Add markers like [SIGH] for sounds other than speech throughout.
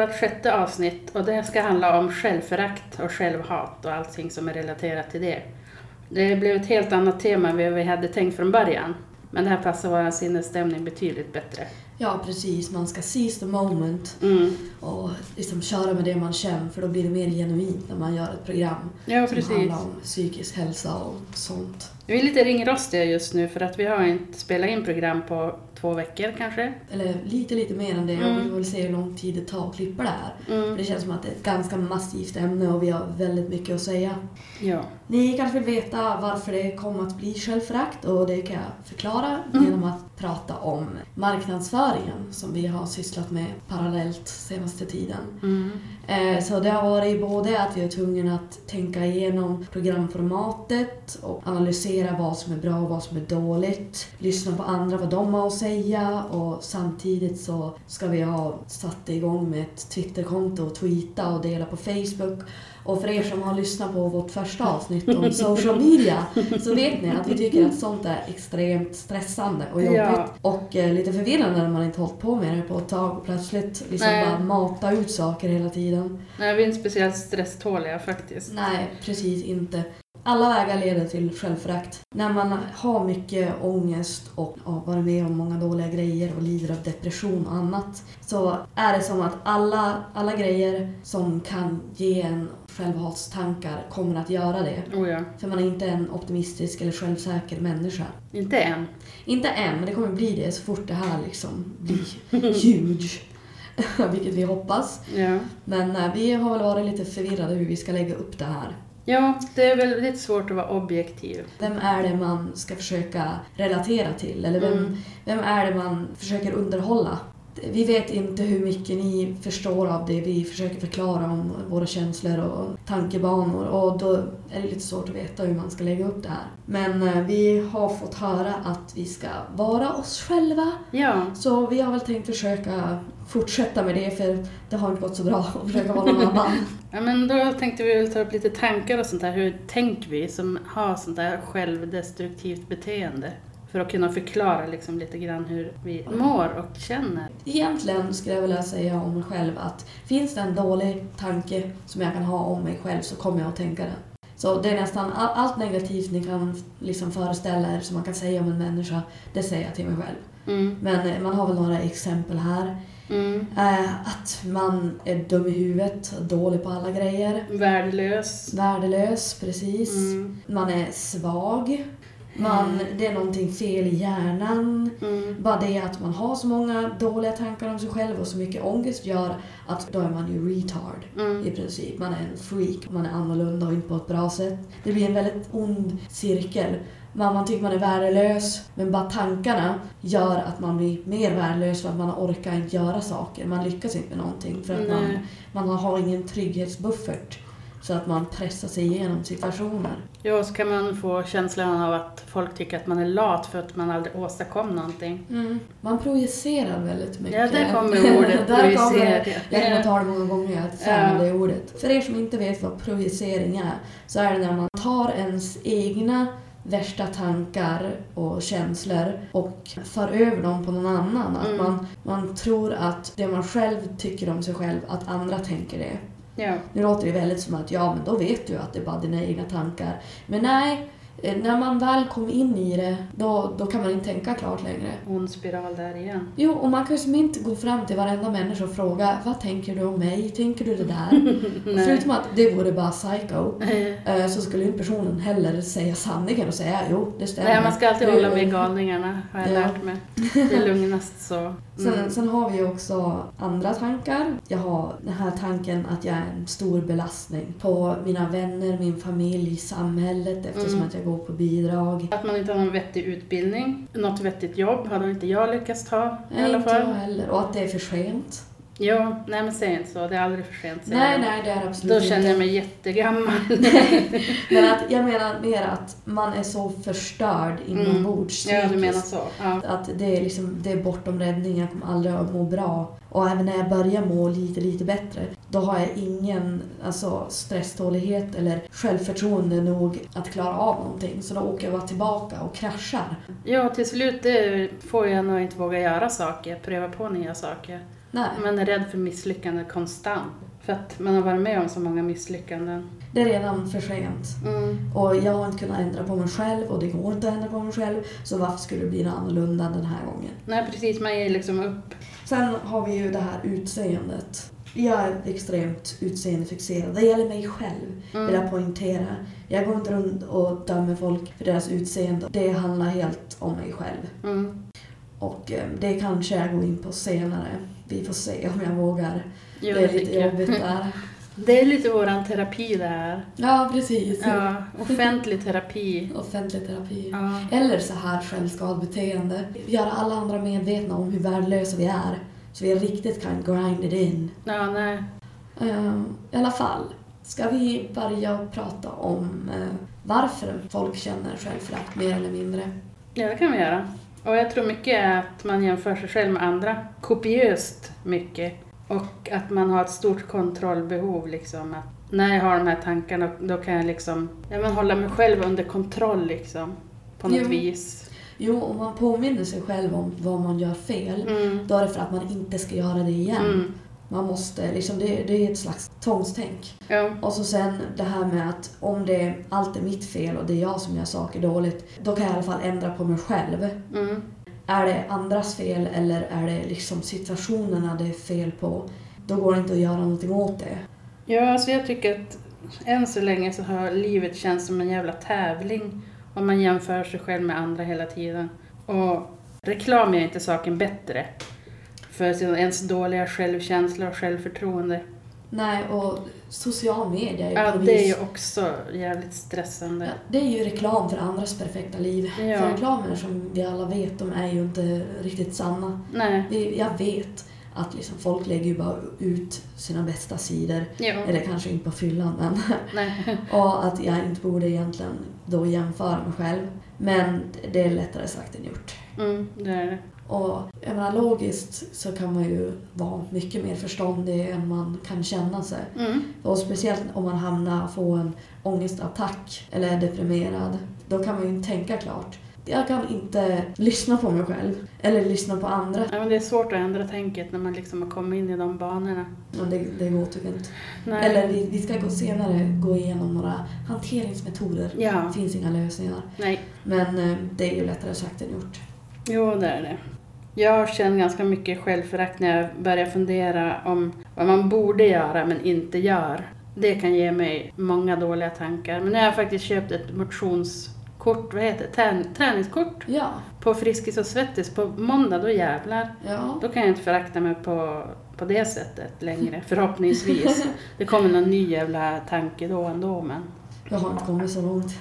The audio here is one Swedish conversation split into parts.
vårt sjätte avsnitt och det ska handla om självförakt och självhat och allting som är relaterat till det. Det blev ett helt annat tema än vad vi hade tänkt från början. Men det här passar vår sinnesstämning betydligt bättre. Ja, precis. Man ska seize the moment Mm. och liksom köra med det man känner för då blir det mer genuint när man gör ett program Ja, som precis. handlar om psykisk hälsa och sånt. Vi är lite ringrostiga just nu för att vi har inte spelat in program på två veckor kanske. Eller lite, lite mer än det och Mm. vi får väl se hur lång tid det tar att klippa det här. För Mm. det känns som att det är ett ganska massivt ämne och vi har väldigt mycket att säga. Ja. Ni kanske vill veta varför det kom att bli självförakt och det kan jag förklara Mm. genom att prata om marknadsföringen som vi har sysslat med parallellt senaste tiden. Eh, Så det har varit både att vi är tvungna att tänka igenom programformatet och analysera vad som är bra och vad som är dåligt. Lyssna på andra, vad de har att säga och samtidigt så ska vi ha satt igång med ett Twitterkonto och tweeta och dela på Facebook. Och för er som har lyssnat på vårt första avsnitt om [LAUGHS] social media så vet ni att vi tycker att sånt är extremt stressande och jobbigt. Ja. Och eh, lite förvirrande när man inte hållit på med det på ett tag och plötsligt liksom Nej. bara mata ut saker hela tiden. Nej, vi är inte speciellt stresståliga faktiskt. Nej, precis inte. Alla vägar leder till självförakt. När man har mycket ångest och har varit med om många dåliga grejer och lider av depression och annat så är det som att alla, alla grejer som kan ge en självhatstankar kommer att göra det. Oh ja. För man är inte en optimistisk eller självsäker människa. Inte än. Inte än, men det kommer bli det så fort det här liksom blir huge. [LAUGHS] Vilket vi hoppas. Ja. Men eh, vi har väl varit lite förvirrade hur vi ska lägga upp det här. ja, det är väldigt svårt att vara objektiv. Vem är det man ska försöka relatera till? Eller vem, Mm. vem är det man försöker underhålla? Vi vet inte hur mycket ni förstår av det vi försöker förklara om våra känslor och tankebanor och då är det lite svårt att veta hur man ska lägga upp det här. Men eh, vi har fått höra att vi ska vara oss själva Ja. så vi har väl tänkt försöka fortsätta med det för det har inte gått så bra att försöka vara någon annan. [LAUGHS] ja, men då tänkte vi väl ta upp lite tankar och sånt där. Hur tänker vi som har sånt där självdestruktivt beteende? För att kunna förklara liksom lite grann hur vi mår och känner. Egentligen skulle jag vilja säga om mig själv att finns det en dålig tanke som jag kan ha om mig själv så kommer jag att tänka den. Så det är nästan all, allt negativt ni kan liksom föreställa er som man kan säga om en människa, det säger jag till mig själv. Mm. Men eh, man har väl några exempel här. Mm. Eh, att man är dum i huvudet, dålig på alla grejer. Värdelös. Värdelös, precis. Mm. Man är svag. Man, det är någonting fel i hjärnan. Mm. Bara det att man har så många dåliga tankar om sig själv och så mycket ångest gör att då är man ju retard Mm. i princip. Man är en freak, man är annorlunda och inte på ett bra sätt. Det blir en väldigt ond cirkel. Man, man tycker man är värdelös, men bara tankarna gör att man blir mer värdelös för att man orkar inte göra saker. Man lyckas inte med någonting för att man, man har ingen trygghetsbuffert. Så att man pressar sig igenom situationer. Ja, så kan man få känslan av att folk tycker att man är lat för att man aldrig åstadkom någonting. Man projicerar väldigt mycket. Ja, där kommer [LAUGHS] ordet Där kommer projicera. Jag kommer ta det många gånger, jag fan av det ordet. För er som inte vet vad projicering är, så är det när man tar ens egna värsta tankar och känslor och för över dem på någon annan. Att Mm. man, man tror att det man själv tycker om sig själv, att andra tänker det. Ja. Nu låter det väldigt som att ja, men då vet du att det är bara dina egna tankar. Men nej, när man väl kommer in i det, då, då kan man inte tänka klart längre. Ond spiral där igen. Jo, och man kan ju som inte gå fram till varenda människa och fråga vad tänker du om mig? Tänker du det där? [LAUGHS] Förutom att det vore bara psycho, [LAUGHS] Eh, eh, så skulle inte personen heller säga sanningen och säga jo, det stämmer. Nej, man ska alltid hålla med galningarna, har jag Ja. lärt mig. Det är lugnast så. [LAUGHS] Sen, Mm. sen har vi ju också andra tankar. Jag har den här tanken att jag är en stor belastning på mina vänner, min familj, samhället eftersom Mm. att jag går på bidrag. Att man inte har någon vettig utbildning, något vettigt jobb hade inte jag lyckats ta i Nej, alla inte jag fall. heller. Och att det är för sent. Jo, nej men säg inte så, det är aldrig för sent. Nej, nej, det är absolut Då känner inte. jag mig jättegammal. [LAUGHS] Men att jag menar mer att man är så förstörd inombords Mm. Ja, du menar så. Ja. Att det är, liksom, det är bortom räddning, jag kommer aldrig att må bra. Och även när jag börjar må lite, lite bättre, då har jag ingen alltså, stresstålighet eller självförtroende nog att klara av någonting. Så då åker jag bara tillbaka och kraschar. ja, till slut får jag nog inte våga göra saker, pröva på nya saker. Nej, Man är rädd för misslyckande konstant. För att man har varit med om så många misslyckanden. det är redan för sent. Mm. Och jag har inte kunnat ändra på mig själv och det går inte att ändra på mig själv. Så varför skulle det bli något annorlunda den här gången? Nej precis, man ger liksom upp. Sen har vi ju det här utseendet. Jag är extremt utseendefixerad. Det gäller mig själv, vill Mm. jag poängtera. Jag går inte runt och dömer folk för deras utseende. Det handlar helt om mig själv. Mm. Och eh, det kanske jag går in på senare. Vi får se om jag vågar. Jo, det är lite jobbigt där. [LAUGHS] Det är lite våran terapi det här. Ja, precis. Ja, offentlig terapi. [LAUGHS] Offentlig terapi. Ja. Eller så här självskadebeteende. Göra alla andra medvetna om hur värdelösa vi är. Så vi riktigt kan grind it in. ja, nej. Eh, I alla fall, ska vi börja prata om eh, varför folk känner självförakt mer eller mindre? Ja, det kan vi göra. Och jag tror mycket är att man jämför sig själv med andra. Kopiöst mycket. Och att man har ett stort kontrollbehov. Liksom. Att när jag har de här tankarna då kan jag liksom ja, men hålla mig själv under kontroll. Liksom, på något Jo. vis. Jo, om man påminner sig själv om vad man gör fel, Mm. då är det för att man inte ska göra det igen. Mm. Man måste, liksom, det, det är ett slags tvångstänk. Ja. Och så sen det här med att om det allt är mitt fel och det är jag som gör saker dåligt, då kan jag i alla fall ändra på mig själv. Mm. Är det andras fel eller är det liksom situationerna det är fel på, då går det inte att göra någonting åt det. Ja, alltså jag tycker att än så länge så har livet känts som en jävla tävling. Om man jämför sig själv med andra hela tiden. Och reklam gör inte saken bättre. För ens dåliga självkänsla och självförtroende. Nej, och social media är ju Ja, på det är ju också jävligt stressande. Ja, det är ju reklam för andras perfekta liv. Ja. För reklamer som vi alla vet, de är ju inte riktigt sanna. Nej, Vi, jag vet att liksom folk lägger ju bara ut sina bästa sidor. jo, Eller kanske inte på fyllan, men... nej. [LAUGHS] Och att jag inte borde egentligen då jämföra mig själv. Men det är lättare sagt än gjort. Mm, det är det. Och jag menar, logiskt så kan man ju vara mycket mer förståndig än man kan känna sig. Mm. Och speciellt om man hamnar få en ångestattack eller är deprimerad. Då kan man ju inte tänka klart. Jag kan inte lyssna på mig själv. Eller lyssna på andra. Ja, men det är svårt att ändra tänket när man liksom har kommit in i de banorna. Men det, det går typ inte. Nej. Eller vi, vi ska gå senare gå igenom några hanteringsmetoder. Ja, Det finns inga lösningar. nej. Men eh, det är ju lättare sagt än gjort. Jo, det är det. Jag känner ganska mycket självförakt när jag börjar fundera om vad man borde göra men inte gör. Det kan ge mig många dåliga tankar. Men nu har jag faktiskt köpt ett motionskort, vad heter det? Trän- träningskort Ja, på Friskis och Svettis på måndag, då jävlar. ja. Då kan jag inte förakta mig på, på det sättet längre, [LAUGHS] förhoppningsvis. [LAUGHS] Det kommer någon ny jävla tanke då ändå, men... Jag har inte kommit så långt.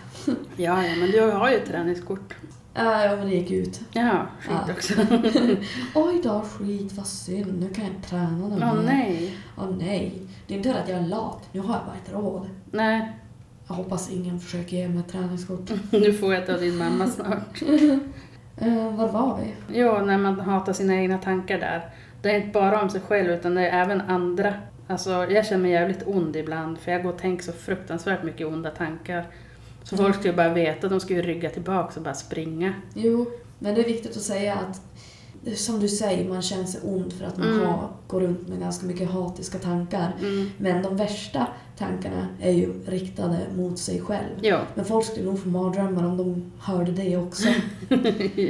Ja, ja, men du har ju ett träningskort. Ja, ja, men det gick ut. Ja, skit Ja. också. [LAUGHS] Oj då, skit, vad synd. Nu kan jag inte träna någon Åh mer. nej. Åh nej. Det är inte att jag är lat. Nu har jag bara inte råd. Nej, Jag hoppas ingen försöker ge mig ett träningskort. [LAUGHS] du får ett av din mamma snart. [LAUGHS] Eh, var var vi? Jo, när man hatar sina egna tankar där. Det är inte bara om sig själv utan det är även andra. Alltså, jag känner mig jävligt ond ibland för jag går och tänker så fruktansvärt mycket onda tankar. Så folk skulle bara veta, de skulle ju rygga tillbaka och bara springa. Jo, men det är viktigt att säga att som du säger, man känner sig ond för att man Mm. har, går runt med ganska mycket hatiska tankar. Mm. Men de värsta tankarna är ju riktade mot sig själv. Jo. Men folk skulle nog få mardrömmar om de hörde det också. [LAUGHS]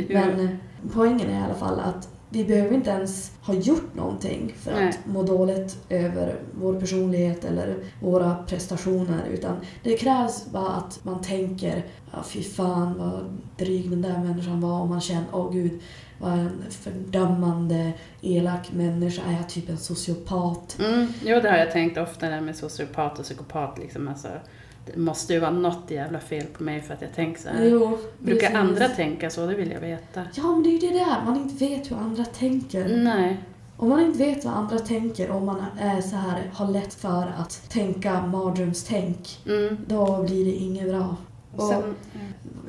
Men eh, poängen är i alla fall att vi behöver inte ens ha gjort någonting för Nej. att må dåligt över vår personlighet eller våra prestationer. Utan det krävs bara att man tänker, ja, fy fan vad dryg den där människan var. Och man känner, åh gud, vad en fördömande, elak människa. Är jag typ en sociopat? Mm. Jo, det har jag tänkt ofta där med sociopat och psykopat. Liksom. Alltså, det måste ju vara något jävla fel på mig för att jag tänker så här. Jo, Brukar andra tänka så? Det vill jag veta. Ja, men det är ju det där. Man inte vet hur andra tänker. Nej. Om man inte vet vad andra tänker, om man är så här, har lätt för att tänka mardrömstänk, Mm. då blir det inget bra. Och, Sen,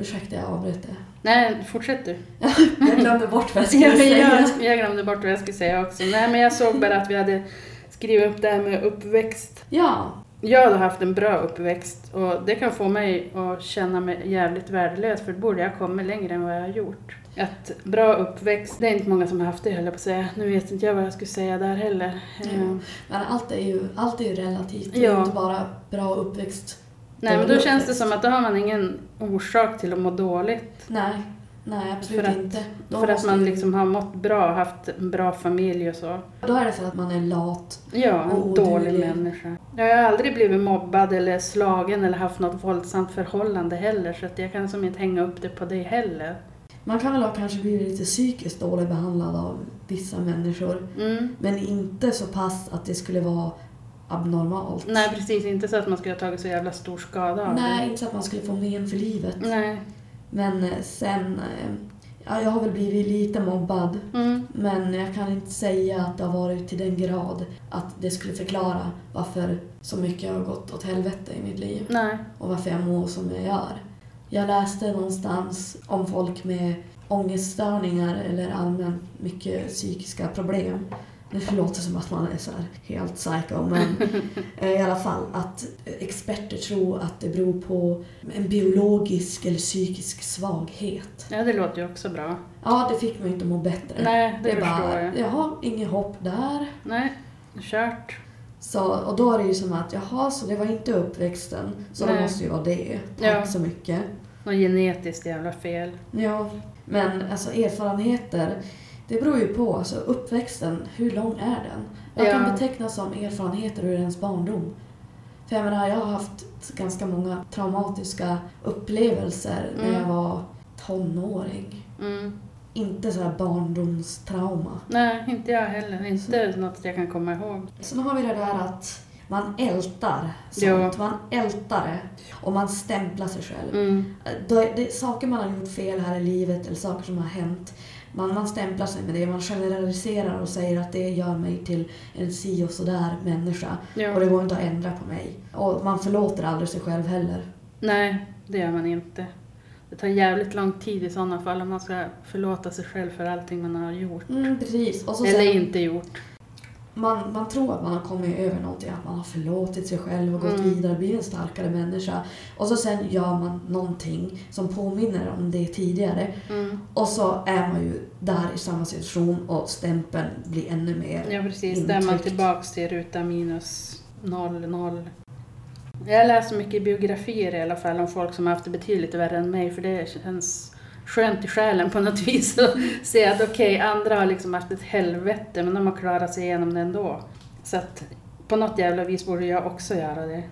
ursäkta, jag avbröt det. nej, fortsätt du. [LAUGHS] Jag glömde bort vad jag [LAUGHS] Ja, skulle säga. jag, jag glömde bort vad jag skulle säga också. Nej, men jag såg bara att vi hade skrivit upp det här med uppväxt. Ja, jag har haft en bra uppväxt och det kan få mig att känna mig jävligt värdelös för då borde jag komma längre än vad jag har gjort. Att bra uppväxt, det är inte många som har haft det höll jag på att säga. Nu vet inte jag vad jag skulle säga där heller. Ja. Eh, Men allt är ju, allt är ju relativt. Det är Ja. inte bara bra uppväxt. Nej men då känns det som att då har man ingen orsak till att må dåligt. Nej, nej absolut För att- inte. Då för att man liksom har mått bra, haft en bra familj och så. Då är det för att man är lat. Ja, en Och dålig människa. Jag har aldrig blivit mobbad eller slagen eller haft något våldsamt förhållande heller så att jag kan som inte hänga upp det på det heller. Man kan väl ha kanske blivit lite psykiskt dåligt behandlad av vissa människor. Mm. Men inte så pass att det skulle vara abnormalt. Nej precis, inte så att man skulle ha tagit så jävla stor skada av Nej, det. inte så att man skulle få men för livet. Nej. Men eh, sen... eh, Ja, jag har väl blivit lite mobbad. Mm. Men jag kan inte säga att det har varit till den grad att det skulle förklara varför så mycket har gått åt helvete i mitt liv. Nej. och varför jag mår som jag gör. Jag läste någonstans om folk med ångeststörningar eller allmänt mycket psykiska problem. Det låter som att man är så helt psycho men [LAUGHS] eh, i alla fall att experter tror att det beror på en biologisk eller psykisk svaghet. Ja, det låter ju också bra. Ja, det fick mig inte att må bättre. Nej, det, är förstår bara, jag. har inget hopp där. Nej, kört. Så, och då är det ju som att, jaha, så det var inte uppväxten, så Nej. det måste ju vara det. Tack Ja. så mycket. Något genetiskt jävla fel. Ja, men alltså erfarenheter, det beror ju på. Alltså uppväxten, hur lång är den? Vad Ja. kan betecknas som erfarenheter ur ens barndom? För jag menar, jag har haft ganska många traumatiska upplevelser när Mm. jag var tonåring. Mm. Inte så här barndomstrauma. Nej, inte jag heller. Inte något jag kan komma ihåg. Sen har vi det där att man ältar sånt. Ja. Man ältar det. Och man stämplar sig själv. Mm. Är det saker man har gjort fel här i livet eller saker som har hänt. Man, man stämplar sig med det, man generaliserar och säger att det gör mig till en si och sådär människa. Och Ja. det går inte att ändra på mig. Och man förlåter aldrig sig själv heller. Nej, det gör man inte. Det tar jävligt lång tid i sådana fall om man ska förlåta sig själv för allting man har gjort. Mm, precis. Och Eller sen, inte gjort. Man, man tror att man har kommit över någonting, att man har förlåtit sig själv och gått Mm. vidare, blivit en starkare människa. Och så sen gör man någonting som påminner om det tidigare. Mm. Och så är man ju där i samma situation och stämpeln blir ännu mer Ja, precis. Där är man intryckt. tillbaks till ruta minus noll, noll. Jag läser mycket biografier i alla fall om folk som har haft det betydligt värre än mig för det känns skönt i själen på något [LAUGHS] vis att se att okej, andra har liksom haft ett helvete men de har klarat sig igenom det ändå. Så att på något jävla vis borde jag också göra det.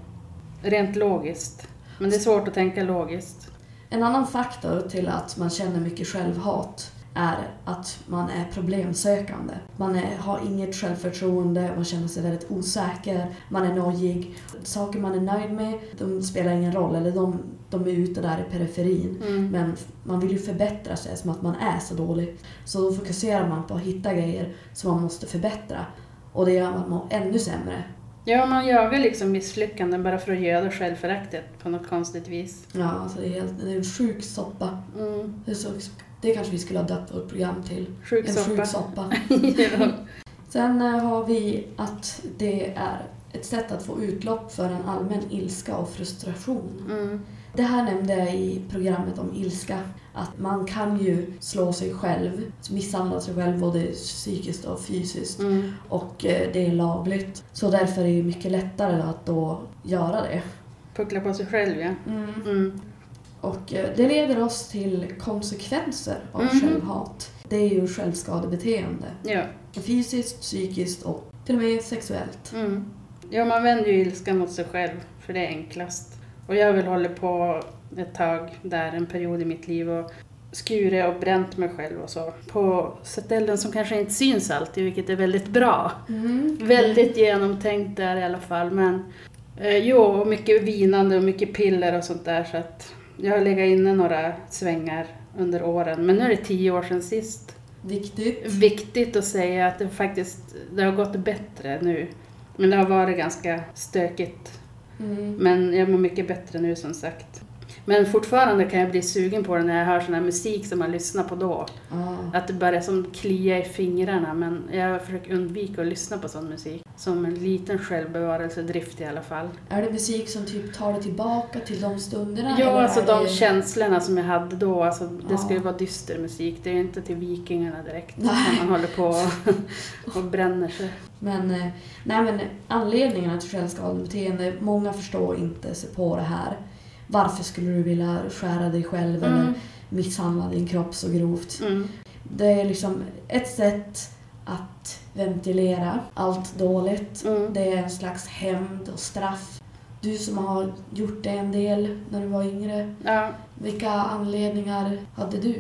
Rent logiskt. Men det är svårt att tänka logiskt. En annan faktor till att man känner mycket självhat är att man är problemsökande. Man är, har inget självförtroende, man känner sig väldigt osäker, man är nojig. Saker man är nöjd med, de spelar ingen roll, eller de, de är ute där i periferin. Mm. Men man vill ju förbättra sig som att man är så dålig. Så då fokuserar man på att hitta grejer som man måste förbättra. Och det gör man mår ännu sämre. Ja, man jagar liksom misslyckanden bara för att göda självföraktet på något konstigt vis. Ja, alltså det är, helt, det är en sjuk soppa. Mm. Det, är så, det kanske vi skulle ha döpt vårt program till. Sjuk En soppa. sjuk soppa. ja. [LAUGHS] Sen eh, har vi att det är ett sätt att få utlopp för en allmän ilska och frustration. Mm. Det här nämnde jag i programmet om ilska. Att man kan ju slå sig själv, misshandla sig själv både psykiskt och fysiskt. Mm. Och eh, det är lagligt. Så därför är det mycket lättare att då göra det. Puckla på sig själv, ja. Mm. Och eh, det leder oss till konsekvenser av Mhm. självhat. Det är ju självskadebeteende. Ja. Fysiskt, psykiskt och till och med sexuellt. Mm. ja, man vänder ju ilskan mot sig själv, för det är enklast. Och jag har väl hållit på ett tag där, en period i mitt liv, och skurit och bränt mig själv och så. På ställen som kanske inte syns alltid, vilket är väldigt bra. Mm. Väldigt genomtänkt där i alla fall. Men eh, jo, och mycket vinande och mycket piller och sånt där. Så att jag har legat inne några svängar under åren. Men nu är det tio år sedan sist. Viktigt. Viktigt att säga att det faktiskt det har gått bättre nu. Men det har varit ganska stökigt. Mm. Men jag mår mycket bättre nu som sagt. Men fortfarande kan jag bli sugen på det när jag hör sån här musik som man lyssnar på då. Ja. Att det börjar som klia i fingrarna men jag försöker undvika att lyssna på sån musik. Som en liten självbevarelsedrift i alla fall. Är det musik som typ tar dig tillbaka till de stunderna? Ja, alltså de det... känslorna som jag hade då. Alltså, det Ja. ska ju vara dyster musik. Det är ju inte till Vikingarna direkt. Nej. När man håller på och, [LAUGHS] och bränner sig. Men, eh, nej, men anledningarna till självskadebeteende, många förstår inte sig på det här. Varför skulle du vilja skära dig själv eller Mm. misshandla din kropp så grovt? Mm. Det är liksom ett sätt att ventilera allt dåligt. Mm. Det är en slags hämnd och straff. Du som har gjort det en del när du var yngre, Ja. vilka anledningar hade du?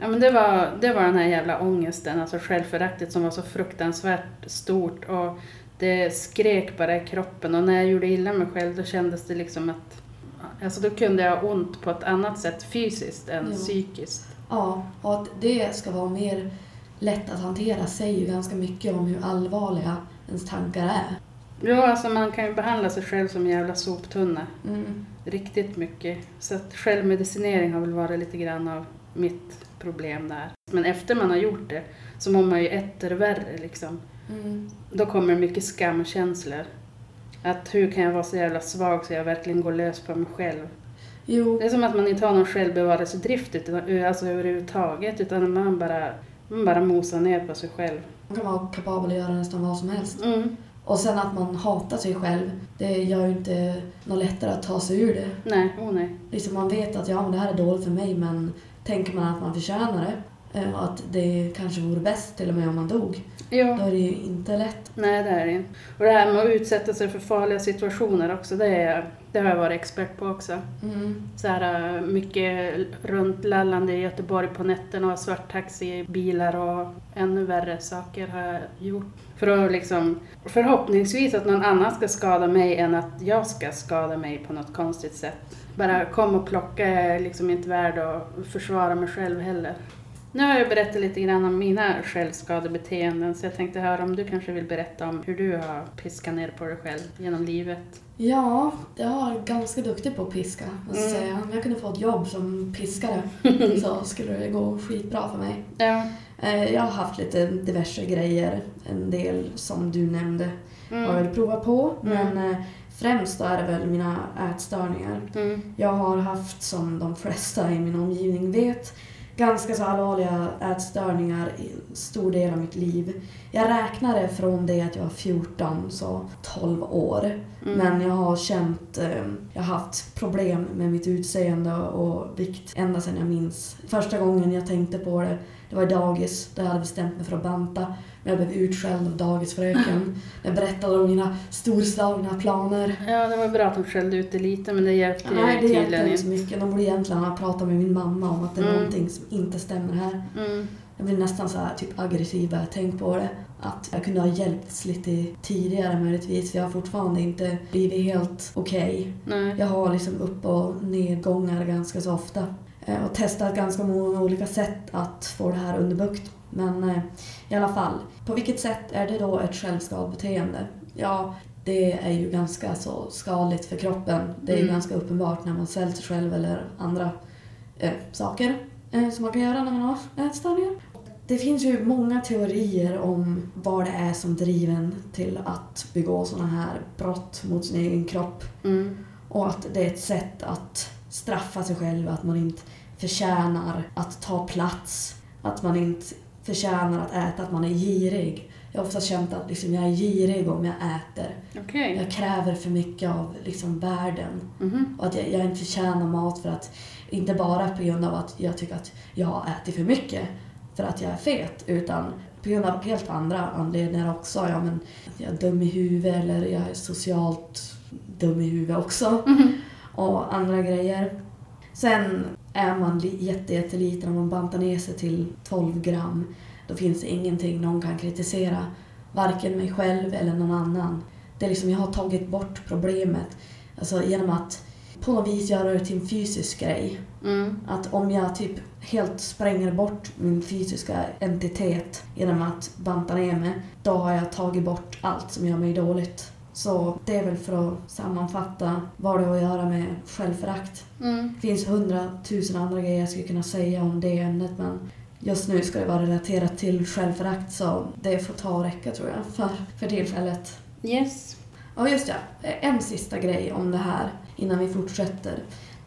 Ja, men det, var, det var den här jävla ångesten, alltså självföraktet som var så fruktansvärt stort. Och det skrek bara i kroppen och när jag gjorde illa mig själv då kändes det liksom att... Alltså då kunde jag ha ont på ett annat sätt fysiskt än Ja. psykiskt. Ja, och att det ska vara mer lätt att hantera säger ju ganska mycket om hur allvarliga ens tankar är. Ja, alltså man kan ju behandla sig själv som en jävla soptunna. Mm. Riktigt mycket. Så att självmedicinering har väl varit lite grann av mitt problem där. Men efter man har gjort det så mår man ju etter värre liksom. Mm. Då kommer mycket skamkänslor. Att hur kan jag vara så jävla svag så jag verkligen går lös på mig själv. Jo, Det är som att man inte har någon självbevarelsedrift utan, alltså överhuvudtaget utan man bara, man bara mosar ner på sig själv. man kan vara kapabel att göra nästan vad som helst. Mm. Och sen att man hatar sig själv, det gör ju inte något lättare att ta sig ur det. Nej, oh nej. Liksom man vet att ja, men det här är dåligt för mig men tänker man att man förtjänar det och att det kanske vore bäst till och med om man dog, då Ja, är det ju inte lätt. nej det är det inte. Och det här med att utsätta sig för farliga situationer också, det, är, det har jag varit expert på också. Mm. Så här, äh, mycket runtlallande i Göteborg på nätterna och svarttaxibilar och ännu värre saker har jag gjort. För att liksom, förhoppningsvis att någon annan ska skada mig än att jag ska skada mig på något konstigt sätt. Bara kom och plocka är liksom inte värd att försvara mig själv heller. Nu har jag berättat lite grann om mina självskadebeteenden så jag tänkte höra om du kanske vill berätta om hur du har piskat ner på dig själv genom livet. Ja, jag är ganska duktig på att piska. Mm. säga. Om jag kunde få ett jobb som piskare [LAUGHS] så skulle det gå skitbra för mig. Ja. Eh, Jag har haft lite diverse grejer, en del som du nämnde har jag Mm. väl provat på. Mm. Men eh, främst då är det väl mina ätstörningar. Mm. Jag har haft, som de flesta i min omgivning vet, ganska så allvarliga ätstörningar i en stor del av mitt liv. Jag räknade från det att jag var 14, så 12 år. Mm. Men jag har känt, eh, jag har haft problem med mitt utseende och vikt ända sedan jag minns. Första gången jag tänkte på det, det var i dagis där jag hade bestämt mig för att banta. Men jag blev utskälld av dagisfröken. Jag berättade om mina storslagna planer. Ja, det var bra att de skällde ut det lite, men det hjälpte Nej, det ju hjälpte inte så mycket. De borde egentligen ha pratat med min mamma om att det är Mm. någonting som inte stämmer här. Mm. Jag blir nästan så här typ aggressiv bara jag tänker på det. Att jag kunde ha hjälpts lite tidigare möjligtvis, för jag har fortfarande inte blivit helt okej. Nej. Jag har liksom upp och nedgångar ganska så ofta. Eh, Och testat ganska många olika sätt att få det här underbukt. Men eh, i alla fall, på vilket sätt är det då ett självskadebeteende? Ja, det är ju ganska så skadligt för kroppen. Det är ju Mm. ganska uppenbart när man svälter själv eller andra eh, saker eh, som man kan göra när man har ätstörningar. Det finns ju många teorier om vad det är som driver en till att begå sådana här brott mot sin egen kropp. Mm. Och att det är ett sätt att straffa sig själv, att man inte förtjänar att ta plats, att man inte förtjänar att äta, att man är girig. Jag har ofta känt att liksom, jag är girig om jag äter. Okej. Jag kräver för mycket av liksom, världen. Mhm. Och att jag, jag inte förtjänar mat för att, inte bara på grund av att jag tycker att jag har ätit för mycket för att jag är fet, utan på grund av helt andra anledningar också. Ja, men jag är dum i huvudet eller jag är socialt dum i huvudet också. Mhm. Och andra grejer. Sen är man jätte, jätteliten och man bantar ner sig till 12 gram. Då finns det ingenting någon kan kritisera. Varken mig själv eller någon annan. Det är liksom, jag har tagit bort problemet. Alltså genom att på något vis göra det till en fysisk grej. Mm. Att om jag typ helt spränger bort min fysiska entitet genom att banta ner mig, då har jag tagit bort allt som gör mig dåligt. Så det är väl för att sammanfatta vad det har att göra med självförakt. Mm. Det finns hundratusen andra grejer jag skulle kunna säga om det ämnet men just nu ska det vara relaterat till självförakt så det får ta och räcka tror jag för, för tillfället. Yes. Ja just ja, en sista grej om det här innan vi fortsätter.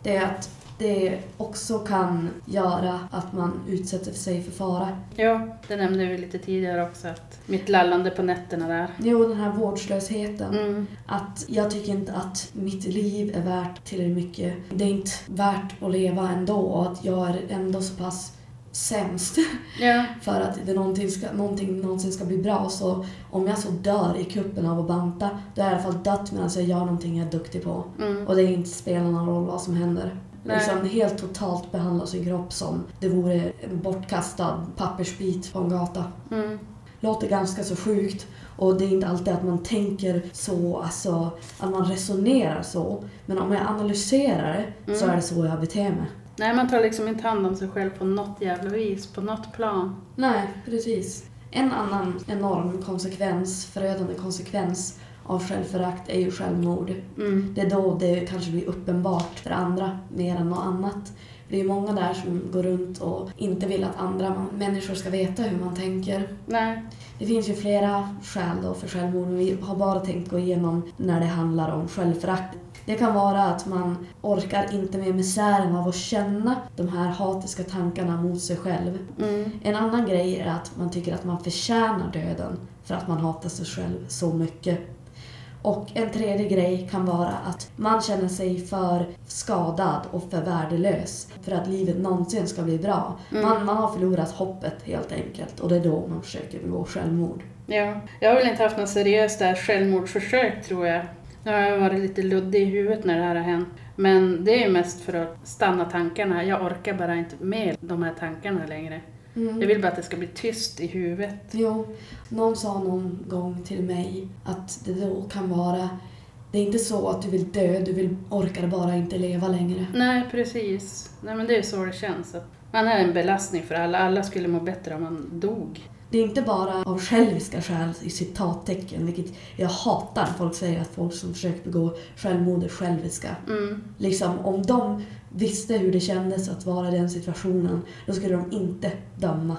Det är att det också kan göra att man utsätter sig för fara. Ja, det nämnde vi lite tidigare också. Att mitt lallande på nätterna där. Jo, den här vårdslösheten. Mm. Att jag tycker inte att mitt liv är värt tillräckligt mycket. Det är inte värt att leva ändå och att jag är ändå så pass sämst [LAUGHS] Ja. för att det någonting, ska, någonting någonsin ska bli bra. Så om jag så dör i kuppen av att banta, då är jag i alla fall dött medan jag gör någonting jag är duktig på. Mm. Och det inte spelar någon roll vad som händer. Nej. Liksom helt totalt behandla sin kropp som det vore en bortkastad pappersbit på en gata. Mm. Låter ganska så sjukt och det är inte alltid att man tänker så, alltså att man resonerar så. Men om jag analyserar det så Mm. är det så jag beter mig. Nej, man tar liksom inte hand om sig själv på något jävla vis, på något plan. Nej, precis. En annan enorm konsekvens, förödande konsekvens av självförakt är ju självmord. Mm. Det är då det kanske blir uppenbart för andra mer än något annat. Det är många där som går runt och inte vill att andra människor ska veta hur man tänker. Nej. Det finns ju flera skäl då för självmord, men vi har bara tänkt gå igenom när det handlar om självförakt. Det kan vara att man orkar inte med misären av att känna de här hatiska tankarna mot sig själv. Mm. En annan grej är att man tycker att man förtjänar döden för att man hatar sig själv så mycket. Och en tredje grej kan vara att man känner sig för skadad och för värdelös för att livet någonsin ska bli bra. Mm. Man, man har förlorat hoppet helt enkelt och det är då man försöker begå självmord. Ja. Jag har väl inte haft något seriöst där självmordsförsök, tror jag. Nu har jag varit lite luddig i huvudet när det här har hänt. Men det är ju mest för att stanna tankarna. Jag orkar bara inte med de här tankarna längre. Mm. Jag vill bara att det ska bli tyst i huvudet. Jo, någon sa någon gång till mig att det då kan vara det är inte så att du vill dö, du vill, orkar bara inte leva längre. Nej, precis. Nej, men det är så det känns. Att man är en belastning för alla. Alla skulle må bättre om man dog. Det är inte bara av själviska skäl i citattecken, vilket jag hatar folk säger att folk som försöker begå självmord är själviska. Mm. Liksom, om de visste hur det kändes att vara i den situationen, då skulle de inte döma.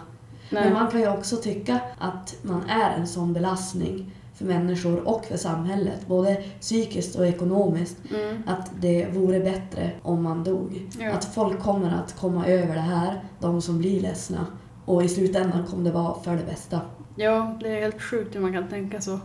Nej. Men man kan ju också tycka att man är en sån belastning för människor och för samhället, både psykiskt och ekonomiskt, Mm. att det vore bättre om man dog. Ja. Att folk kommer att komma över det här, de som blir ledsna. Och i slutändan kommer det vara för det bästa. Ja, det är helt sjukt hur man kan tänka så.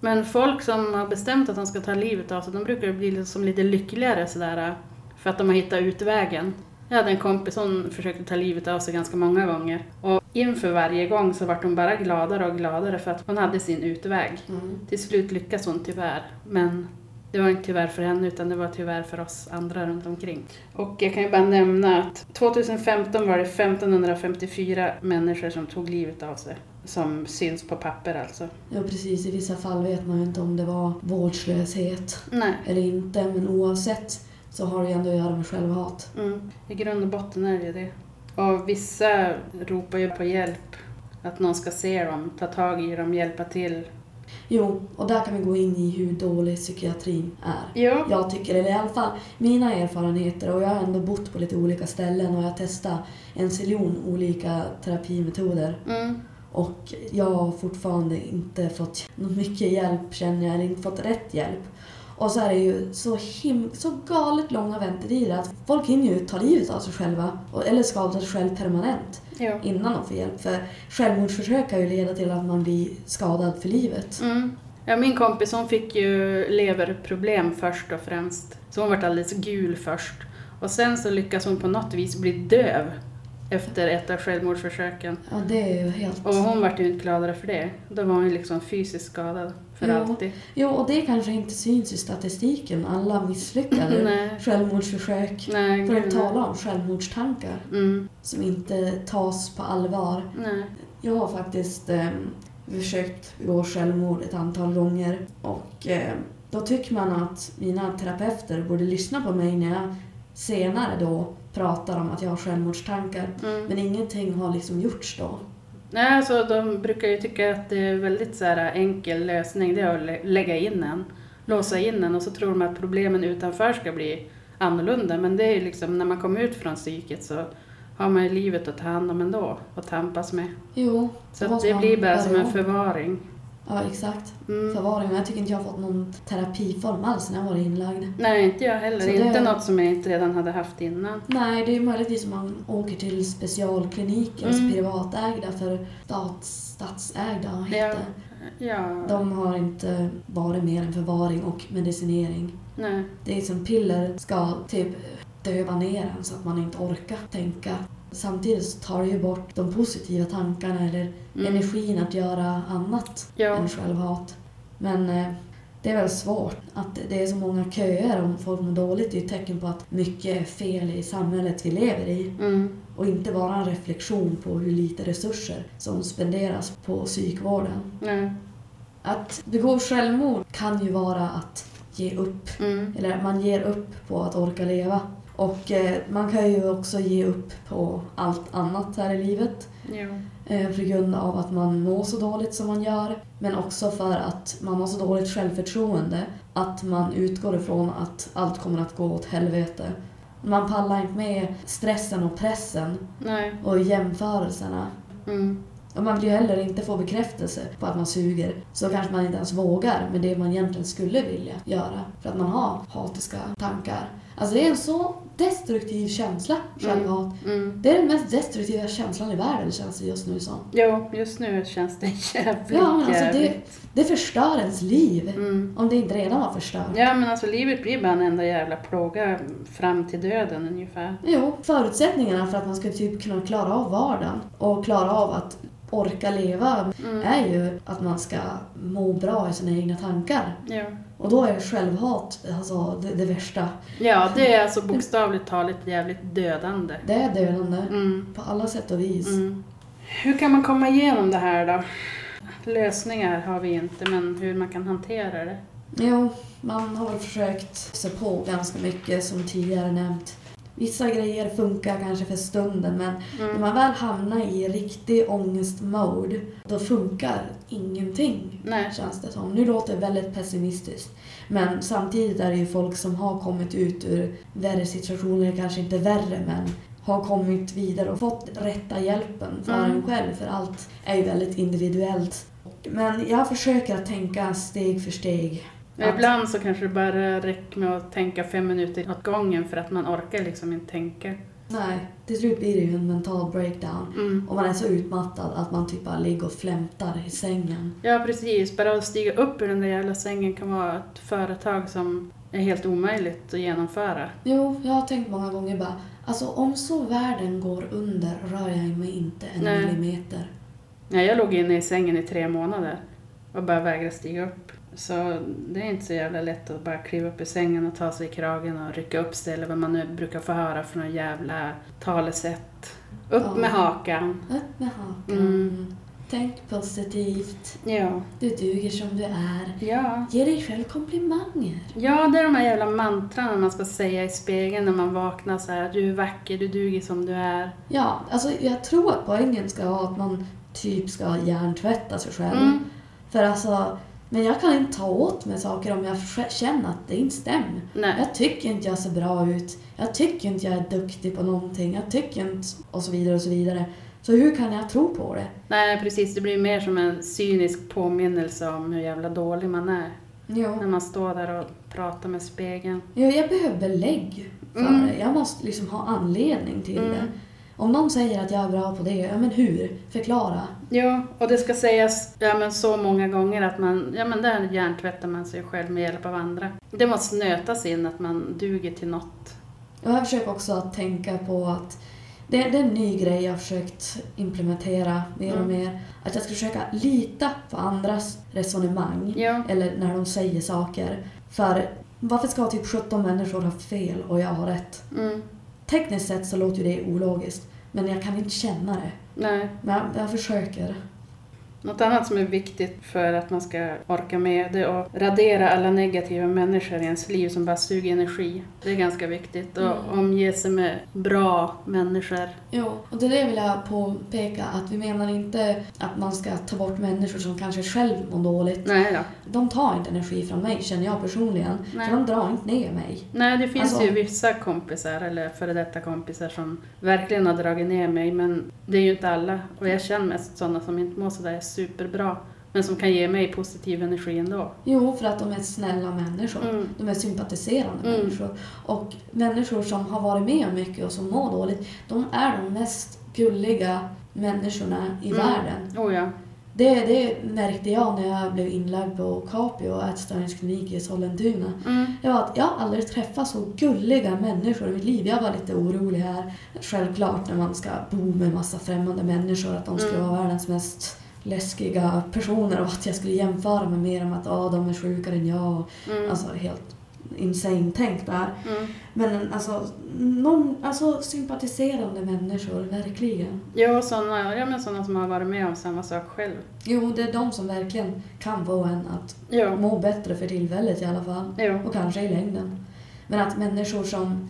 Men folk som har bestämt att de ska ta livet av sig, de brukar bli som lite lyckligare sådär, för att de har hittat utvägen. Jag hade en kompis, hon försökte ta livet av sig ganska många gånger. Och inför varje gång så vart hon bara gladare och gladare för att hon hade sin utväg. Till slut lyckas hon tyvärr, men det var inte tyvärr för henne utan det var tyvärr för oss andra runt omkring. Och jag kan ju bara nämna att 2015 var det 1554 människor som tog livet av sig. Som syns på papper alltså. Ja precis, i vissa fall vet man ju inte om det var vårdslöshet Nej. eller inte, men oavsett så har det ju ändå att göra med självhat. Mm. I grund och botten är det ju det. Och vissa ropar ju på hjälp. Att någon ska se dem, ta tag i dem, hjälpa till. Jo, och där kan vi gå in i hur dålig psykiatrin är. Ja. Jag tycker, eller i alla fall mina erfarenheter, och jag har ändå bott på lite olika ställen och jag har testat en ziljon olika terapimetoder. Mm. Och jag har fortfarande inte fått mycket hjälp känner jag, eller inte fått rätt hjälp. Och så är det ju så, him- så galet långa väntetider att folk hinner ju ta livet av sig själva, och- eller skada sig själv permanent, Ja. innan de får hjälp. För självmordsförsök kan ju leda till att man blir skadad för livet. Mm. Ja, min kompis hon fick ju leverproblem först och främst. Så hon vart alldeles gul först. Och sen så lyckas hon på något vis bli döv efter ett av självmordsförsöken. Ja, det är ju helt... Och hon vart ju inte gladare för det. Då var hon ju liksom fysiskt skadad för Ja. alltid. Jo, och det kanske inte syns i statistiken, alla misslyckade [LAUGHS] Nej. självmordsförsök. Nej, För att tala om självmordstankar Mm. som inte tas på allvar. Nej. Jag har faktiskt eh, försökt begå självmord ett antal gånger och eh, då tycker man att mina terapeuter borde lyssna på mig när jag senare då pratar om att jag har självmordstankar. Mm. Men ingenting har liksom gjorts då. Nej, alltså de brukar ju tycka att det är väldigt så här enkel lösning, det är att lä- lägga in en, låsa in en och så tror de att problemen utanför ska bli annorlunda. Men det är ju liksom när man kommer ut från psyket så har man ju livet att ta hand om ändå och tampas med. Jo, Så det blir bara som en förvaring. Ja, exakt. Mm. Förvaring. Jag tycker inte jag har fått någon terapiform alls när jag varit inlagd. Nej, inte jag heller. Så det- Inte något som jag inte redan hade haft innan. Nej, det är möjligtvis om man åker till specialkliniker, Mm. alltså privatägda för stats, statsägda Ja. heter. Ja, De har inte varit mer än förvaring och medicinering. nej. Det är som piller ska typ döva ner en så att man inte orkar tänka. Samtidigt så tar det ju bort de positiva tankarna eller Mm. energin att göra annat Ja, än självhat. Men eh, det är väl svårt att det är så många köer om folk mår dåligt. Det är ett tecken på att mycket är fel i samhället vi lever i. mm. Och inte bara en reflektion på hur lite resurser som spenderas på psykvården. nej. Att begå självmord kan ju vara att ge upp. Mm. Eller man ger upp på att orka leva. Och eh, man kan ju också ge upp på allt annat här i livet. Jo. Eh, på grund av att man mår så dåligt som man gör. Men också för att man har så dåligt självförtroende att man utgår ifrån att allt kommer att gå åt helvete. Man pallar inte med stressen och pressen Nej. och jämförelserna. Mm. Och man vill ju heller inte få bekräftelse på att man suger. Så kanske man inte ens vågar med det man egentligen skulle vilja göra. För att man har hatiska tankar. Alltså det är en så destruktiv känsla, självhat. Mm. Det är den mest destruktiva känslan i världen känns det just nu som. Jo, just nu känns det [LAUGHS] jävligt, Ja, men alltså det, det förstör ens liv. Mm. Om det inte redan var förstört. Ja, men alltså livet blir bara en enda jävla plåga fram till döden ungefär. Jo, förutsättningarna för att man ska typ kunna klara av vardagen och klara av att orka leva Mm. är ju att man ska må bra i sina egna tankar. Ja. Och då är självhat alltså det, det värsta. ja, det är alltså bokstavligt talat jävligt dödande. Det är dödande Mm. på alla sätt och vis. Mm. Hur kan man komma igenom det här då? Lösningar har vi inte, men hur man kan hantera det. Jo, man har väl försökt se på ganska mycket som tidigare nämnt. Vissa grejer funkar kanske för stunden men när Mm. man väl hamnar i riktig ångestmode då funkar ingenting. Nej. Känns det som. Nu låter det väldigt pessimistiskt. Men samtidigt är det ju folk som har kommit ut ur värre situationer, kanske inte värre men har kommit vidare och fått rätta hjälpen för Mm. en själv. För allt är ju väldigt individuellt. Men jag försöker att tänka steg för steg. Att- Ibland så kanske det bara räcker med att tänka fem minuter åt gången för att man orkar liksom inte tänka. Nej, till slut blir det ju en mental breakdown. Mm. Och man är så utmattad att man typ bara ligger och flämtar i sängen. Ja, precis. Bara att stiga upp ur den där jävla sängen kan vara ett företag som är helt omöjligt att genomföra. Jo, jag har tänkt många gånger bara, alltså om så världen går under rör jag mig inte en Nej. millimeter. Ja, jag låg inne i sängen i tre månader och bara vägrade stiga upp. Så det är inte så jävla lätt att bara kliva upp i sängen och ta sig i kragen och rycka upp sig eller vad man nu brukar få höra från några jävla talesätt. Upp Ja. med hakan. Upp med hakan. Mm. Tänk positivt. Ja. Du duger som du är. Ja. Ge dig själv komplimanger. Ja, det är de här jävla mantran man ska säga i spegeln när man vaknar så här. Du är vacker, du duger som du är. Ja, alltså jag tror att poängen ska vara att man typ ska hjärntvätta sig själv. Mm. För alltså, men jag kan inte ta åt mig saker om jag känner att det inte stämmer. Nej. Jag tycker inte jag ser bra ut. Jag tycker inte jag är duktig på någonting. Jag tycker inte... Och så vidare och så vidare. Så hur kan jag tro på det? Nej, precis. Det blir mer som en cynisk påminnelse om hur jävla dålig man är. Jo. När man står där och pratar med spegeln. Ja, jag behöver belägg för Mm. det. Jag måste liksom ha anledning till Mm. det. Om någon säger att jag är bra på det, ja men hur? Förklara. Ja, och det ska sägas ja, men så många gånger att man, ja men där hjärntvättar man sig själv med hjälp av andra. Det måste nötas in att man duger till något. Och jag försöker också att tänka på att det, det är en ny grej jag har försökt implementera mer och Mm. mer. Att jag ska försöka lita på andras resonemang. Ja, Eller när de säger saker. För varför ska typ 17 människor ha fel och jag har rätt? mm, Tekniskt sett så låter det ologiskt. Men jag kan inte känna det nej. Nej, jag försöker. Något annat som är viktigt för att man ska orka med det är att radera alla negativa människor i ens liv som bara suger energi. Det är ganska viktigt. Och Mm. omge sig med bra människor. Jo, och det är det vill jag påpeka att vi menar inte att man ska ta bort människor som kanske själv mår dåligt. Nej då. De tar inte energi från mig känner jag personligen. Nej. För de drar inte ner mig. Nej, det finns Alltså- ju vissa kompisar, eller före detta kompisar, som verkligen har dragit ner mig. Men det är ju inte alla. Och jag känner mest sådana som inte mår sådär superbra. Men som kan ge mig positiv energi ändå. Jo, för att de är snälla människor. Mm. De är sympatiserande Mm. människor. Och människor som har varit med om mycket och som mår dåligt, de är de mest gulliga människorna i Mm. världen. Oh ja. Det, det märkte jag när jag blev inlagd på Capio, ätstörningsklinik i Sollentuna. Mm. Det var att jag aldrig träffat så gulliga människor i mitt liv. Jag var lite orolig här. Självklart när man ska bo med massa främmande människor, att de skulle Mm. vara världens mest läskiga personer och att jag skulle jämföra mig med dem, att ah, de är sjukare än jag. Mm. Alltså helt insane tänk där. Mm. Men alltså, någon, alltså sympatiserande människor, verkligen. Ja, sådana ja, men såna som har varit med om samma sak själv. Jo, det är de som verkligen kan få en att Ja. må bättre för tillfället i alla fall. Ja. Och kanske i längden. Men att människor som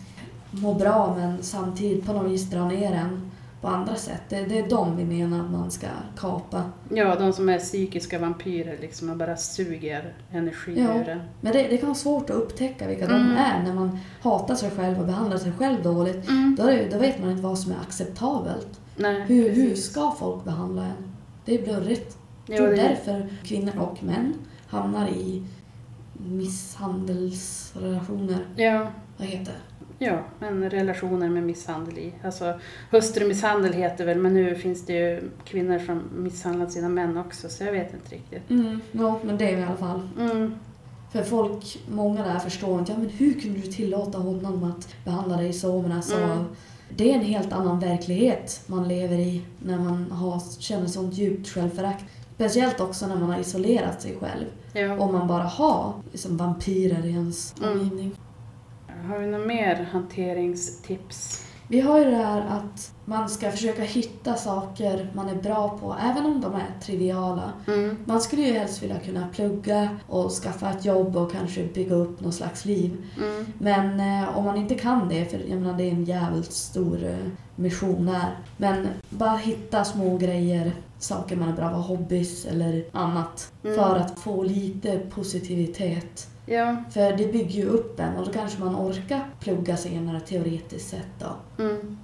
mår bra men samtidigt på något vis drar ner en på andra sätt. Det, det är de vi menar att man ska kapa. ja, de som är psykiska vampyrer liksom och bara suger energi Ja. ur en. Men det, det kan vara svårt att upptäcka vilka Mm. de är när man hatar sig själv och behandlar sig själv dåligt. Mm. Då, är det, då vet man inte vad som är acceptabelt. Nej, Hur, hur ska folk behandla en? Det är blurrigt. Jag tror det, därför kvinnor och män hamnar i misshandelsrelationer. ja, Vad heter det? Ja, men relationer med misshandel i. Alltså, hustrumisshandel heter väl, men nu finns det ju kvinnor som misshandlar sina män också, så jag vet inte riktigt. Mm, ja, men det är i alla fall. Mm. För folk, många där förstår inte, ja men hur kunde du tillåta honom att behandla dig så? Men alltså, Mm. det är en helt annan verklighet man lever i när man har, känner sånt djupt självförakt. Speciellt också när man har isolerat sig själv. Ja. Om man bara har liksom, vampyrer i ens Mm. Har vi några mer hanteringstips? Vi har ju det här att man ska försöka hitta saker man är bra på, även om de är triviala. Mm. Man skulle ju helst vilja kunna plugga och skaffa ett jobb och kanske bygga upp något slags liv. Mm. Men eh, om man inte kan det, för jag menar det är en jävligt stor eh, mission där. Men bara hitta små grejer, saker man är bra på, hobbys eller annat. Mm. För att få lite positivitet. Ja. För det bygger ju upp en och då kanske man orkar plugga senare teoretiskt sett då. Mm.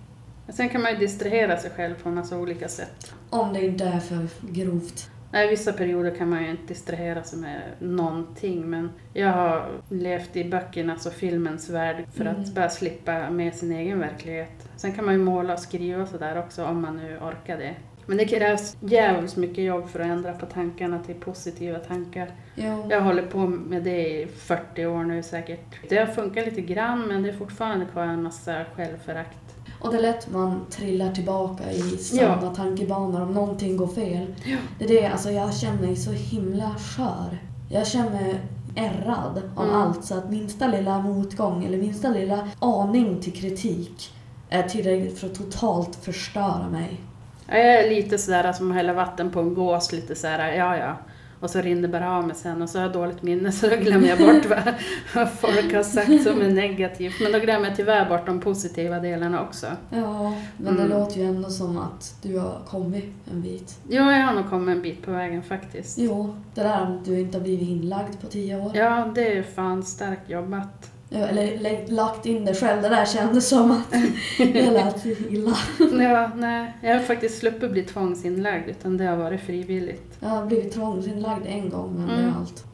Sen kan man ju distrahera sig själv på en massa olika sätt. Om det inte är för grovt. Nej, vissa perioder kan man ju inte distrahera sig med någonting men jag har levt i böckernas och filmens värld för Mm. att bara slippa med sin egen verklighet. Sen kan man ju måla och skriva och sådär också om man nu orkar det. Men det krävs jävligt mycket jobb för att ändra på tankarna till positiva tankar. Jo. Jag håller på med det i 40 år nu säkert. Det har funkat lite grann men det är fortfarande kvar en massa självförakt. Och det är lätt man trillar tillbaka i samma tankebanor om någonting går fel. Ja. Det är det, alltså jag känner mig så himla skör. Jag känner mig ärrad av Mm. allt så att minsta lilla motgång eller minsta lilla aning till kritik är tillräckligt för att totalt förstöra mig. Ja, Jag är lite sådär som att hälla vatten på en gås, lite sådär, ja ja. Och så rinner bara av mig sen och så har jag dåligt minne så då glömmer jag bort [LAUGHS] vad, vad folk har sagt som är negativt. Men då glömmer jag tyvärr bort de positiva delarna också. Ja, men det Mm. låter ju ändå som att du har kommit en bit. Jo, jag har nog kommit en bit på vägen faktiskt. Jo, det där att du inte har blivit inlagd på tio år. Ja, det är fan starkt jobbat. Eller lagt in det själv, det där kändes som att [LAUGHS] det lät illa. Ja, nej, jag har faktiskt sluppit bli tvångsinlagd utan det har varit frivilligt. Jag har blivit tvångsinlagd en gång, men det Mm. är allt.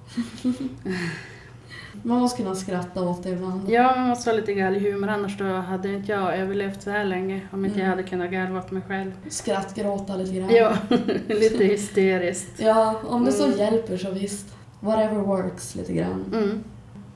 [LAUGHS] Man måste kunna skratta åt det ibland. Ja, man måste ha lite galghumor annars då hade inte jag överlevt så här länge om inte jag Mm. hade kunnat garva åt mig själv. Skrattgråta lite grann. Ja, [LAUGHS] lite hysteriskt. Ja, om det så Mm. hjälper så visst. Whatever works lite grann. Mm.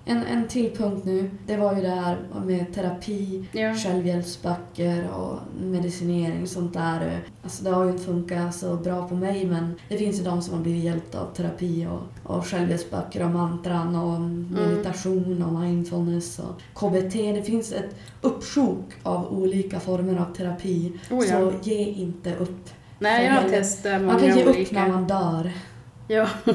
En, en till punkt nu, det var ju det här med terapi, Ja. självhjälpsböcker och medicinering sånt där. Alltså det har ju inte funkat så bra på mig men det finns ju de som har blivit hjälpta av terapi och, och självhjälpsböcker och mantran och meditation och mindfulness och KBT. Det finns ett uppsjok av olika former av terapi. Oh, ja. Så ge inte upp. Nej, jag har testat Man många kan ge upp olika. när man dör. Ja. [LAUGHS]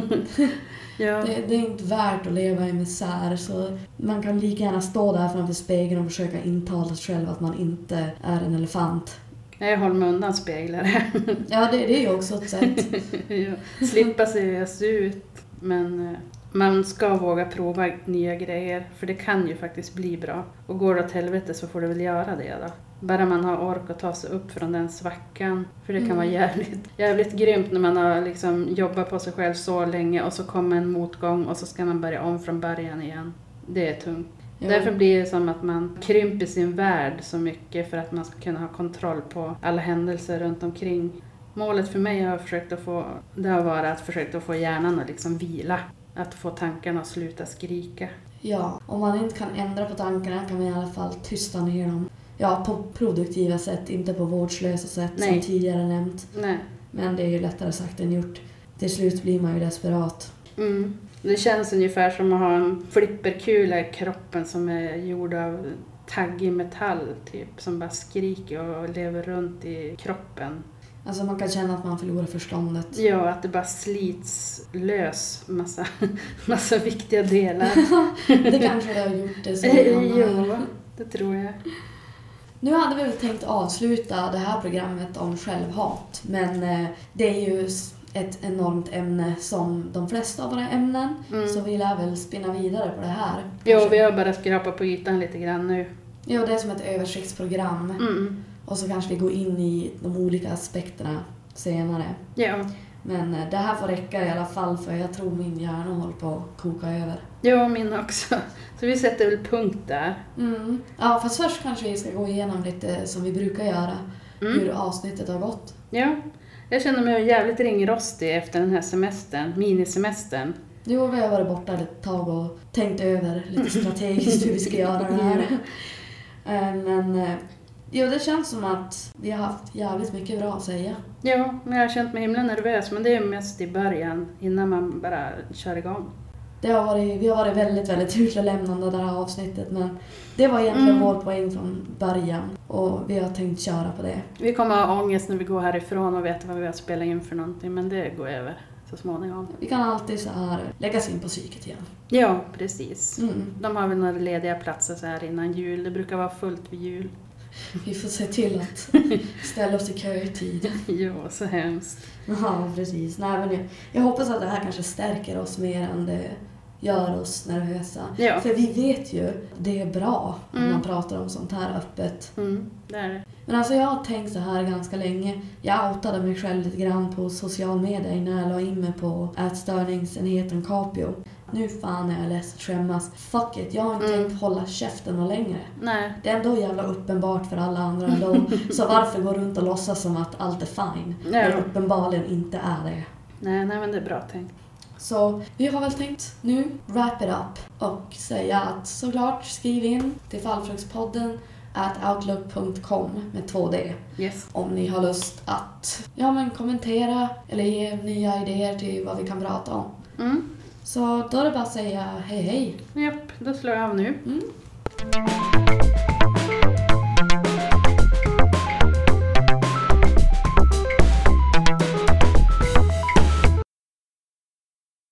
ja. Det, det är inte värt att leva i misär så man kan lika gärna stå där framför spegeln och försöka intala sig själv att man inte är en elefant. Jag håller mig undan speglar. Ja, det, det är ju också ett sätt. [LAUGHS] ja. Slippa se ut. Men eh, man ska våga prova nya grejer, för det kan ju faktiskt bli bra. Och går det åt helvete så får det väl göra det då. Bara man har ork att ta sig upp från den svackan. För det kan Mm. vara jävligt, jävligt grymt när man har liksom jobbat på sig själv så länge och så kommer en motgång och så ska man börja om från början igen. Det är tungt. Ja. Därför blir det som att man krymper sin värld så mycket för att man ska kunna ha kontroll på alla händelser runt omkring. Målet för mig har försökt att få, det har varit att försöka få hjärnan att liksom vila. Att få tankarna att sluta skrika. Ja, om man inte kan ändra på tankarna kan man i alla fall tysta ner dem. Ja, på produktiva sätt, inte på vårdslösa sätt Nej. som tidigare nämnt. Nej. Men det är ju lättare sagt än gjort. Till slut blir man ju desperat. Mm. Det känns ungefär som att ha en flipperkula i kroppen som är gjord av taggig metall typ. Som bara skriker och lever runt i kroppen. Alltså man kan känna att man förlorar förståndet. Ja, att det bara slits lös massa, [LAUGHS] massa viktiga delar. [LAUGHS] Det kanske det har gjort det så [LAUGHS] ja, det tror jag. Nu hade vi väl tänkt avsluta det här programmet om självhat. Men eh, det är ju ett enormt ämne som de flesta av våra ämnen. Mm. Så vi lär väl spinna vidare på det här. Jo, vi har bara skrapat på ytan lite grann nu. Jo, det är som ett översiktsprogram. Mm. Och så kanske vi går in i de olika aspekterna senare. Ja. Men eh, det här får räcka i alla fall för jag tror min hjärna håller på att koka över. ja, min också. Så vi sätter väl punkt där. Mm. Ja, fast först kanske vi ska gå igenom lite som vi brukar göra. Mm. Hur avsnittet har gått. Ja, jag känner mig jävligt ringrostig efter den här semestern, minisemestern. Jo, vi har varit borta ett tag och tänkt över lite [LAUGHS] strategiskt hur vi ska göra det här. Eh, Men eh, jo, det känns som att vi har haft jävligt mycket bra att säga. Ja, men jag har känt mig himla nervös, men det är mest i början, innan man bara kör igång. Det har varit, vi har varit väldigt, väldigt utelämnande det här avsnittet men det var egentligen Mm. vår poäng från början och vi har tänkt köra på det. Vi kommer ha ångest när vi går härifrån och vet vad vi har spelat in för någonting, men det går över så småningom. Vi kan alltid så här läggas in på psyket igen. Ja, precis. Mm. De har väl några lediga platser så här innan jul. Det brukar vara fullt vid jul. Vi får se till att ställa oss i kö i tid. [LAUGHS] Ja, så hemskt. Ja, precis. Nej, men jag, jag hoppas att det här kanske stärker oss mer än det gör oss nervösa. Ja, För vi vet ju, det är bra om Mm. man pratar om sånt här öppet. mm, det är det. Men alltså jag har tänkt så här ganska länge. Jag outade mig själv lite grann på social media innan jag la in mig på ätstörningsenheten Capio. Nu fan är jag less att skämmas. Fuck it, jag har inte Mm. tänkt hålla käften något längre. Nej, Det är ändå jävla uppenbart för alla andra ändå. [LAUGHS] så varför gå runt och låtsas som att allt är fine? När det ja. uppenbarligen inte är det. nej, nej, men det är bra tänkt. Så vi har väl tänkt nu wrap it up och säga att såklart skriv in till fallfruktspodden at outlook.com med 2D Yes. om ni har lust att ja, men kommentera eller ge nya idéer till vad vi kan prata om. Mm. Så då är det bara att säga hej hej. Japp, då slår jag av nu. Mm.